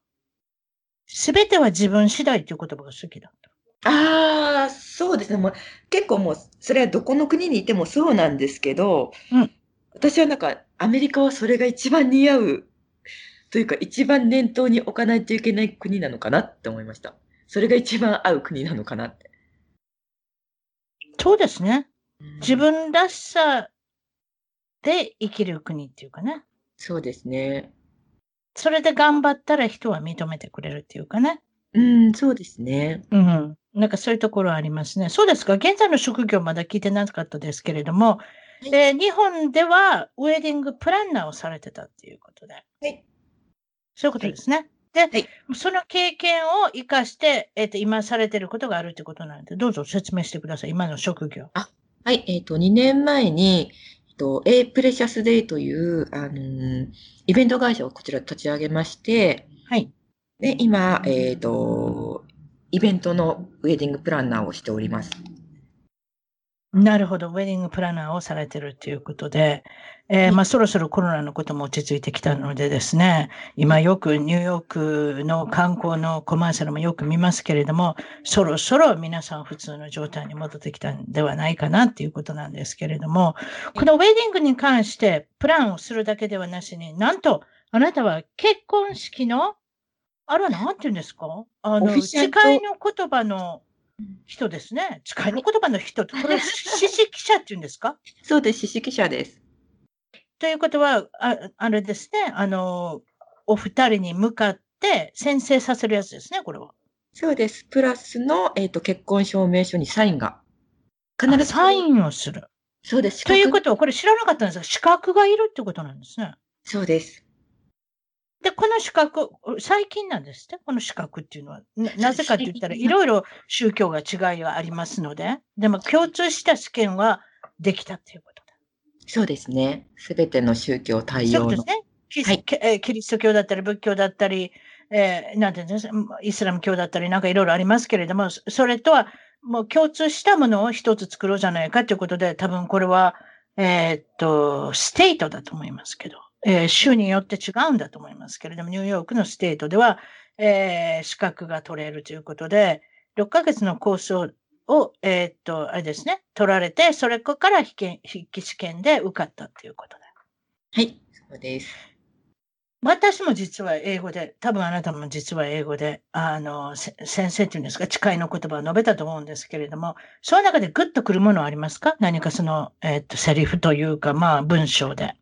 すべては自分次第という言葉が好きだった。ああ、そうですね。もう結構もう、それはどこの国にいてもそうなんですけど、うん、私はなんか、アメリカはそれが一番似合うというか、一番念頭に置かないといけない国なのかなって思いました。それが一番合う国なのかなって。そうですね。自分らしさで生きる国っていうかね。そうですね。それで頑張ったら人は認めてくれるっていうかね。うん、そうですね。うん。なんかそういうところありますね。そうですか。現在の職業まだ聞いてなかったですけれども、はい、えー、日本ではウェディングプランナーをされてたっていうことで。はい。そういうことですね。はい、で、はい、その経験を生かして、えっ、ー、と、今されてることがあるってことなんで、どうぞ説明してください。今の職業。あ、はい。えっ、ー、と、2年前に、えっ、と、A プレシャスデイという、あのー、イベント会社をこちら立ち上げまして、はい。で、今、えっ、と、イベントのウェディングプランナーをしております。なるほど、ウェディングプランナーをされてるということで、えー、まあ、そろそろコロナのことも落ち着いてきたのでですね、今よくニューヨークの観光のコマーシャルもよく見ますけれども、そろそろ皆さん普通の状態に戻ってきたんではないかなっていうことなんですけれども、このウェディングに関してプランをするだけではなしに、なんとあなたは結婚式の、あれは何て言うんですか？あの、誓いの言葉の人ですね。誓いの言葉の人、これ、詩式者っていうんですか？そうです、詩式者です。ということは、ああれですね、あの、お二人に向かって宣誓させるやつですね、これは。そうです。プラスの、えーと、結婚証明書にサインが。必ずサインをする。そうです。ということは、これ知らなかったんですが、資格がいるってことなんですね。そうです。で、この資格、最近なんですね、この資格っていうのは。ななぜかって言ったら、いろいろ宗教が違いがありますので、でも共通した試験はできたっていうことだ。そうですね。すべての宗教対応の。そうですね。キはい、キリスト教だったり、仏教だったり、えー、なんていうんですイスラム教だったり、なんかいろいろありますけれども、それとはもう共通したものを一つ作ろうじゃないかということで、多分これは、えー、っと、ステートだと思いますけど。えー、州によって違うんだと思いますけれども、ニューヨークのステートでは、えー、資格が取れるということで、6ヶ月のコースを、をえー、っと、あれですね、取られて、それから筆記試験で受かったということで。はい、そうです。私も実は英語で、多分あなたも実は英語で、あの、先生っていうんですか、誓いの言葉を述べたと思うんですけれども、その中でグッとくるものはありますか？何かその、えー、っと、セリフというか、まあ、文章で。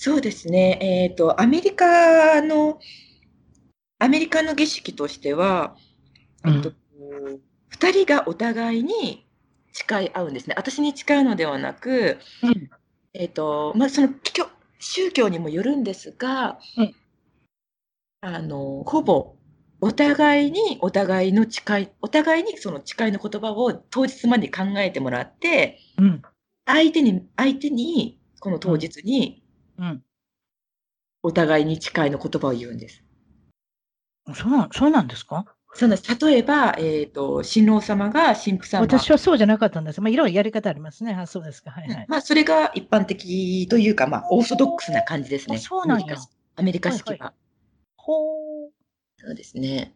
そうですね。えっ、と、アメリカの、アメリカの儀式としては、えっと、二人がお互いに誓い合うんですね。私に誓うのではなく、うん、えっと、まあ、その、宗教にもよるんですが、うん、あの、ほぼ、お互いに、お互いの誓い、お互いにその誓いの言葉を当日まで考えてもらって、うん、相手に、相手に、この当日に、うん。お互いに誓いの言葉を言うんです。そうなそうなんですか？そうなんです。例えば、えっ、ー、と、新郎様が新婦様。私はそうじゃなかったんです。まあ、いろいろやり方ありますね。あ、そうですか。はいはい。まあ、それが一般的というか、まあ、オーソドックスな感じですね。そうなんや。アメリカ式は。はいはい、ほう。そうですね。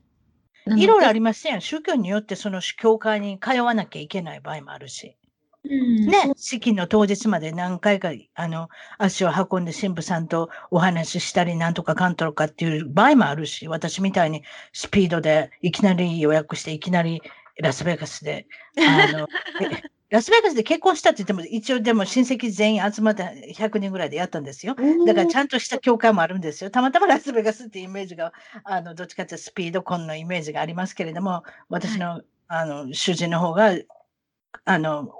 いろいろありますね。宗教によってその教会に通わなきゃいけない場合もあるし。ね、式の当日まで何回か、あの、足を運んで神父さんとお話ししたり、なんとかかんとかっていう場合もあるし、私みたいにスピードでいきなり予約して、いきなりラスベガスで、あの、<laughs> ラスベガスで結婚したって言っても、一応でも親戚全員集まって100人ぐらいでやったんですよ。だからちゃんとした教会もあるんですよ。たまたまラスベガスっていうイメージが、あの、どっちかっていうとスピード婚のイメージがありますけれども、私の、はい、あの、主人の方が、あの、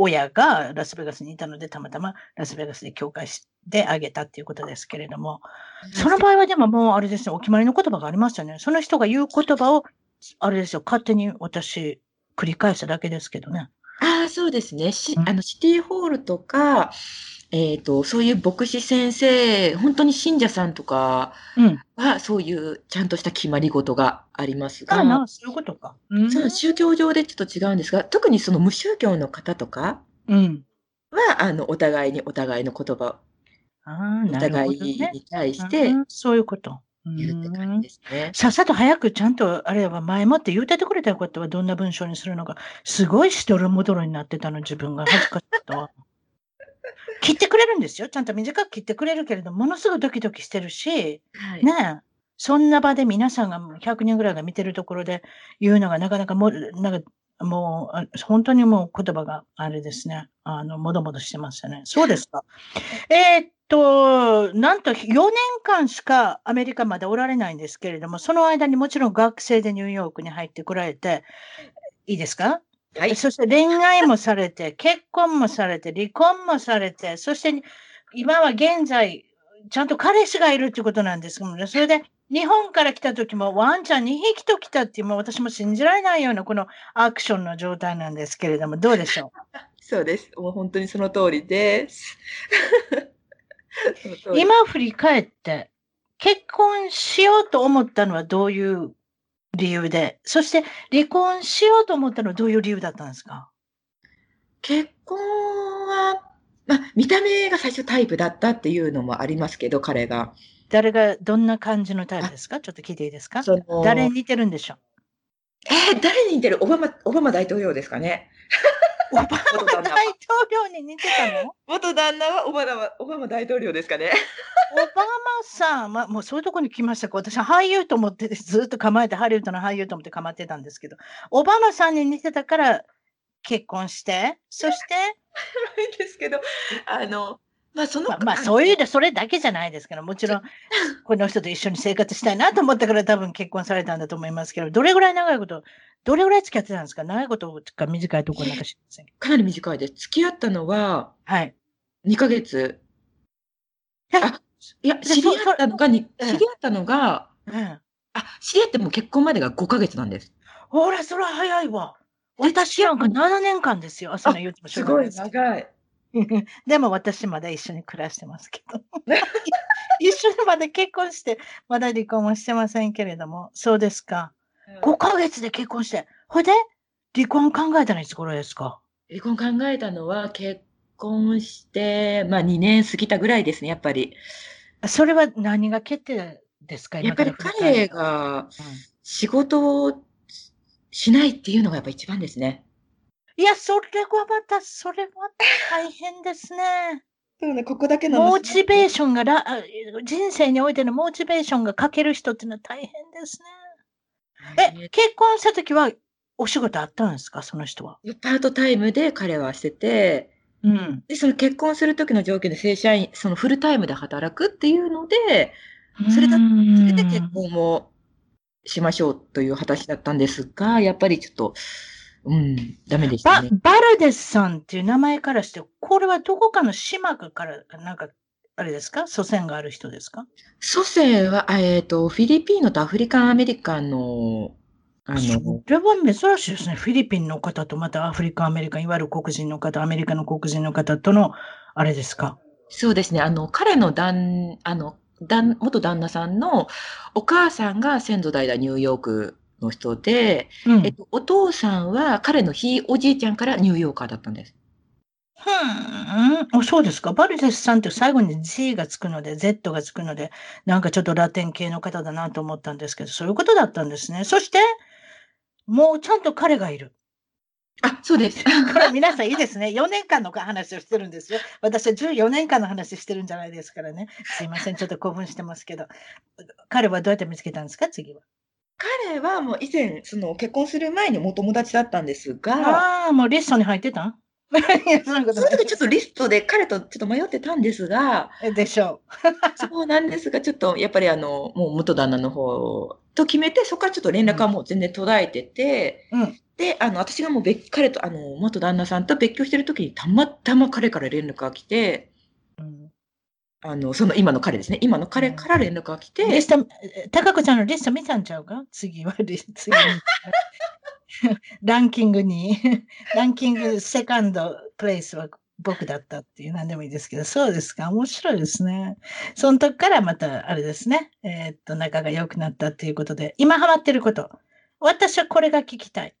親がラスベガスにいたので、たまたまラスベガスで教会であげたっていうことですけれども、その場合はでももうあれですね、お決まりの言葉がありますよね。その人が言う言葉を、あれですよ、勝手に私、繰り返しただけですけどね。ああ、そうですね。し、あの、シティホールとか、えっと、そういう牧師先生、本当に信者さんとかうん。は、そういうちゃんとした決まり事がありますああ、が、なそういうことか。うその宗教上でちょっと違うんですが、特にその無宗教の方とかうん。は、あの、お互いにお互いの言葉、お互。いに対してそういうこと。言うって感じですね。さっさと早くちゃんと、あれは前もって言うててくれたことはどんな文章にするのか、すごいしどろもどろになってたの、自分が恥ずかしかったわ。<laughs> 切ってくれるんですよ。ちゃんと短く切ってくれるけれど、ものすごいドキドキしてるし、はい。ねえ。そんな場で皆さんが100人ぐらいが見てるところで言うのがなかなかもなんか、もう、本当にもう言葉があれですね。あの、もどもどしてますよね。そうですか。<laughs> えーっと、なんと4年間しかアメリカまでおられないんですけれども、その間にもちろん学生でニューヨークに入ってこられて、いいですか？はい。そして恋愛もされて、結婚もされて、離婚もされて、そして今は現在、ちゃんと彼氏がいるってことなんですけどね。それで、日本から来た時もワンちゃん2匹と来たっていう、もう私も信じられないようなこのアクションの状態なんですけれども、どうでしょう？<laughs> そうです。もう本当にその通りです。<laughs> 今振り返って、結婚しようと思ったのはどういう理由で、そして離婚しようと思ったのはどういう理由だったんですか？結婚は、ま、見た目が最初タイプだったっていうのもありますけど、彼が。誰がどんな感じのタイプですか？ちょっと聞いていいですか？誰に似てるんでしょう？えー、誰に似てる？オバマオバマ大統領ですかね。オバマ大統領に似てたの？元旦那はオバマオバマ大統領ですかね。オバマさん、ま、もうそういうとこに来ましたか？私は俳優と思ってずっと構えて、ハリウッドの俳優と思って構ってたんですけど、オバマさんに似てたから結婚して、そして <laughs> ないですけど、あの、まあ、その、ままあ、そういうで、それだけじゃないですけど、もちろん、この人と一緒に生活したいなと思ったから多分結婚されたんだと思いますけど、どれぐらい長いことどれぐらい付き合ってたんですか？長いことか短いところなんか知りません？かなり短いです。付き合ったのははい。2ヶ月。あ、いや、知り合ったのがに知り合ったのが、うん。あ、知り合っても結婚までが5ヶ月なんです。ほら、それは早いわ。私なんか7年間ですよ。あ、そんな言うてもすごい長い。<laughs> でも私まだ一緒に暮らしてますけど。<laughs> 一緒にまだ結婚して、まだ離婚はしてませんけれども、そうですか。5ヶ月で結婚して、ほいで、離婚考えたのいつ頃ですか？離婚考えたのは、結婚して、まあ2年過ぎたぐらいですね、やっぱり。それは何が決定ですか？やっぱり彼が仕事をしないっていうのがやっぱ一番ですね。いや、それはまた、それは大変ですね。そうね、ここだけのモチベーションがら、人生においてのモチベーションが欠ける人っていうのは大変ですね。え、結婚した時はお仕事あったんですか？その人は。パートタイムで彼はしてて、うん。で、その結婚する時の条件で正社員、そのフルタイムで働くっていうので、それだ、それで結婚をしましょうという話だったんですが、やっぱりちょっと、うん、ダメでしたね。バ、バルデスさんっていう名前からして、これはどこかの島から、なんか、あれですか？祖先がある人ですか？祖先は、えっ、ー、と、フィリピンのとアフリカンアメリカンの、あの、それは珍しいですね。フィリピンの方とまたアフリカンアメリカン、いわゆる黒人の方、アメリカの黒人の方との、あれですか？そうですね。あの、彼の旦、あの、旦元旦那さんのお母さんが先祖代々ニューヨークの人で、うん、えっと、お父さんは彼のひいおじいちゃんからニューヨーカーだったんです。ふん、そうですか。バルデスさんって最後に G がつくので、Z がつくので、なんかちょっとラテン系の方だなと思ったんですけど、そういうことだったんですね。そして、もうちゃんと彼がいる。あ、そうです。これ皆さんいいですね。4年間の話をしてるんですよ。私は14年間の話してるんじゃないですからね。すいません。ちょっと興奮してますけど。彼はどうやって見つけたんですか？次は。彼はもう以前、その結婚する前にも友達だったんですが。ああ、もうリストに入ってたその時ちょっとリストで彼とちょっと迷ってたんですが。でしょう。そうなんですが、ちょっとやっぱりあの、もう元旦那の方と決めて、そこからちょっと連絡はもう全然途絶えてて、うん、で、あの、私がもう別、彼と、あの、元旦那さんと別居してる時にたまたま彼から連絡が来て、あの、その今の彼ですね。今の彼から連絡が来て。リスト、高子ちゃんのリスト見たんちゃうか？次はリスト。<laughs> ランキングに、<laughs> ランキングセカンドプレイスは僕だったっていう何でもいいですけど、そうですか？面白いですね。その時からまた、あれですね。えー、っと、仲が良くなったっていうことで、今ハマってること。私はこれが聞きたい。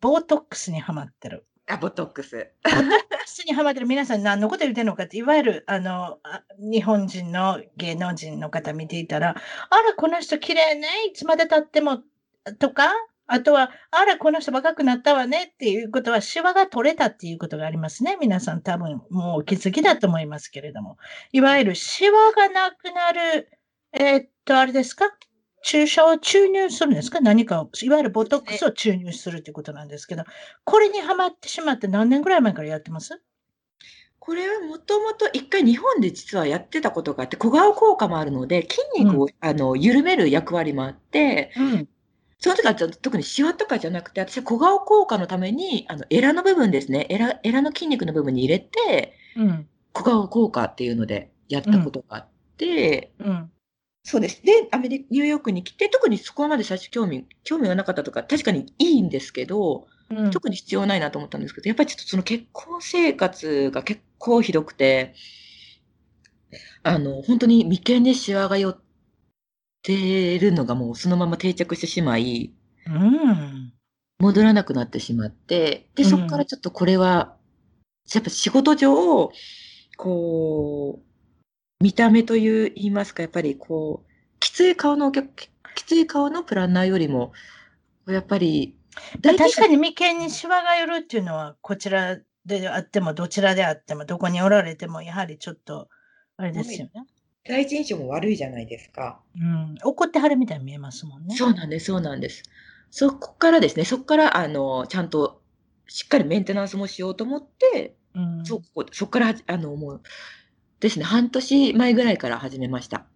ボートックスにハマってる。あ、ボトックス。ボトッスにハマってる皆さん何のこと言ってるのかって、いわゆる、あの、日本人の芸能人の方見ていたら、あら、この人綺麗ね。いつまで経っても、とか、あとは、あら、この人若くなったわねっていうことは、シワが取れたっていうことがありますね。皆さん多分もうお気づきだと思いますけれども。いわゆるシワがなくなる、えー、っと、あれですか？注射を注入するんですか？何かを、いわゆるボトックスを注入するということなんですけど、これにはまってしまって何年ぐらい前からやってます？これはもともと一回日本で実はやってたことがあって、小顔効果もあるので、筋肉を、うん、あの緩める役割もあって、うん、その時は特にシワとかじゃなくて、私は小顔効果のために、あの、エラの部分ですね。エラ、エラの筋肉の部分に入れて、うん、小顔効果っていうのでやったことがあって、うん、そうです。で、アメリカ、ニューヨークに来て、特にそこまで最初興味、興味がなかったとか、確かにいいんですけど、うん、特に必要ないなと思ったんですけど、やっぱりちょっとその結婚生活が結構ひどくて、あの、本当に眉間にシワが寄ってるのがもうそのまま定着してしまい、うん。戻らなくなってしまって、で、そこからちょっとこれは、やっぱ仕事上、こう、見た目という言いますか、やっぱりこう、きつい顔のお客、きつい顔のプランナーよりも、やっぱり、確かに眉間にシワが寄るっていうのは、こちらであっても、どちらであっても、どこにおられても、やはりちょっと、あれですよね。第一印象も悪いじゃないですか。うん、怒ってはるみたいに見えますもんね。そうなんです、そうなんです。そこからですね、そこから、あの、ちゃんと、しっかりメンテナンスもしようと思って、うん、そこ、そこから、あの、もう、ですね、半年前ぐらいから始めました。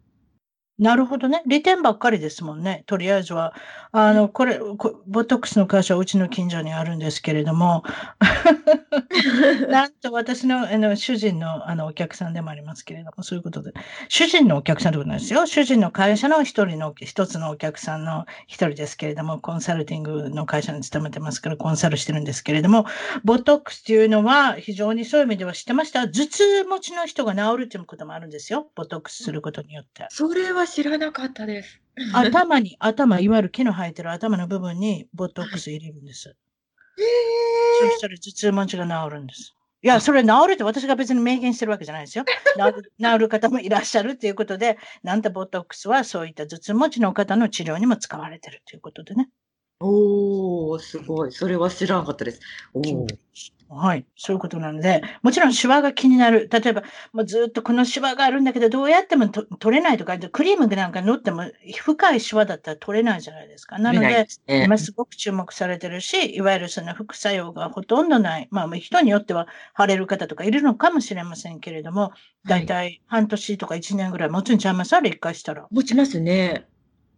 なるほどね。利点ばっかりですもんね。とりあえずは。あの、これ、ボトックスの会社はうちの近所にあるんですけれども、<laughs> なんと私のあの主人のあのお客さんでもありますけれども、そういうことで。主人のお客さんってことなんですよ。主人の会社の一人の、一つのお客さんの一人ですけれども、コンサルティングの会社に勤めてますから、コンサルしてるんですけれども、ボトックスっていうのは非常にそういう意味では知ってました頭痛持ちの人が治るっていうこともあるんですよ。ボトックスすることによって。それはは知らなかったです。頭に、<laughs> 頭、いわゆる毛の生えてる頭の部分にボトックス入れるんです。へえー。そしたら頭痛持ちが治るんです。いや、それ治るって私が別に明言してるわけじゃないですよ。<laughs> 治る治る方もいらっしゃるっていうことで、なんとボトックスはそういった頭痛持ちの方の治療にも使われてるということでね。おー、すごい。それは知らなかったです。おー。はい。そういうことなので、もちろんシワが気になる。例えば、もうずっとこのシワがあるんだけど、どうやっても取れないとか、クリームなんか塗っても深いシワだったら取れないじゃないですか。なので、ね、今すごく注目されてるし、いわゆるその副作用がほとんどない。まあ、人によっては腫れる方とかいるのかもしれませんけれども、だいたい半年とか1年ぐらい持つんちゃいます？あれ、一回したら。持ちますね。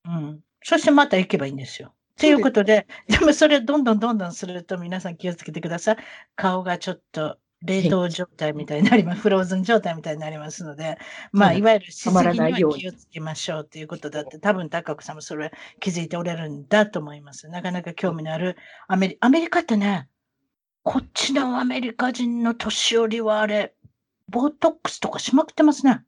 うん。そしてまた行けばいいんですよ。ということで、でもそれどんどんどんどんすると皆さん気をつけてください。顔がちょっと冷凍状態みたいになります。フローズン状態みたいになりますので、まあ、いわゆるしすぎには気をつけましょうということだって、多分高子さんもそれ気づいておれるんだと思います。なかなか興味のあるアメリアメリカってね、こっちのアメリカ人の年寄りはあれ、ボトックスとかしまくってますね。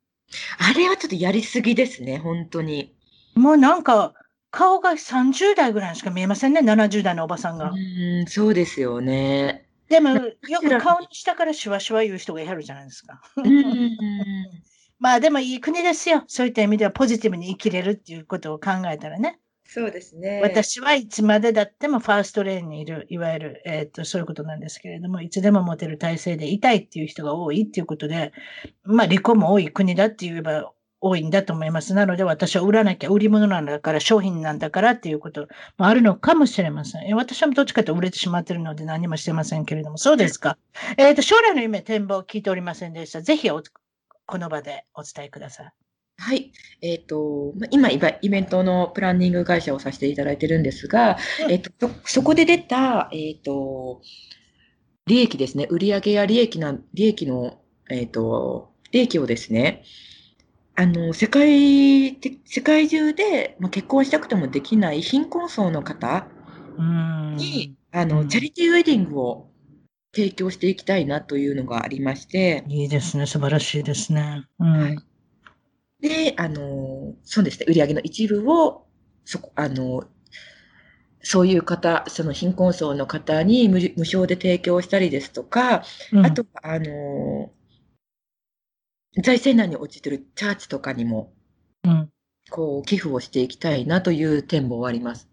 あれはちょっとやりすぎですね、本当に。もうなんか、顔が30代ぐらいしか見えませんね、70代のおばさんが。うん、そうですよね。でも、よく顔の下からシュワシュワ言う人がいるじゃないですか。<laughs> まあでもいい国ですよ。そういった意味ではポジティブに生きれるっていうことを考えたらね。そうですね。私はいつまでだってもファーストレーンにいる、いわゆる、えっ、ー、と、そういうことなんですけれども、いつでも持てる体制でいたいっていう人が多いっていうことで、まあ離婚も多い国だって言えば多いんだと思います。なので私は売らなきゃ、売り物なんだから、商品なんだからっていうこともあるのかもしれません。私はどっちかと売れてしまっているので何もしてませんけれども、そうですか。えっ、ー、と、将来の夢、展望聞いておりませんでした。ぜひこの場でお伝えください。はい。えっ、ー、と、今、イベントのプランニング会社をさせていただいてるんですが、えっ、ー、と、そこで出た、えっ、と、利益ですね。売上や利益な、利益の、えっ、と、利益をですね、あの、世界的、世界中で、まあ、結婚したくてもできない貧困層の方に、あの、チャリティーウェディングを提供していきたいなというのがありまして。いいですね。素晴らしいですね。うん。で、あの、そうですね。売上の一部を、そこ、あの、そういう方、その貧困層の方に無無償で提供したりですとか、うん、あと、あの、財政難に陥っているチャーチとかにも、うん、こう、寄付をしていきたいなという展望はあります。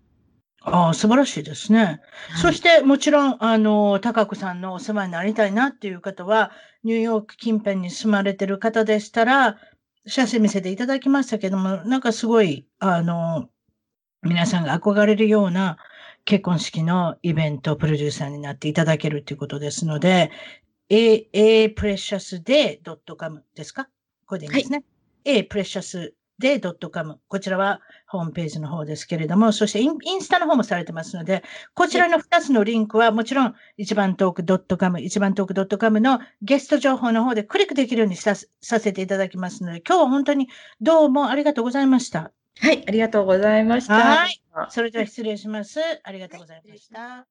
ああ、素晴らしいですね。はい、そして、もちろん、あの、高子さんのお世話になりたいなっていう方は、ニューヨーク近辺に住まれてる方でしたら、写真見せていただきましたけども、なんかすごい、あの、皆さんが憧れるような結婚式のイベントプロデューサーになっていただけるということですので、a, a preciousday.com ですか？これでいいですね。はい、a precious で、ドットカム。こちらはホームページの方ですけれども、そしてインスタの方もされてますので、こちらの2つのリンクはもちろん、一番トークドットカム、一番トークドットカムのゲスト情報の方でクリックできるようにささせていただきますので、今日は本当にどうもありがとうございました。はい、ありがとうございました。はい。それでは失礼します。ありがとうございました。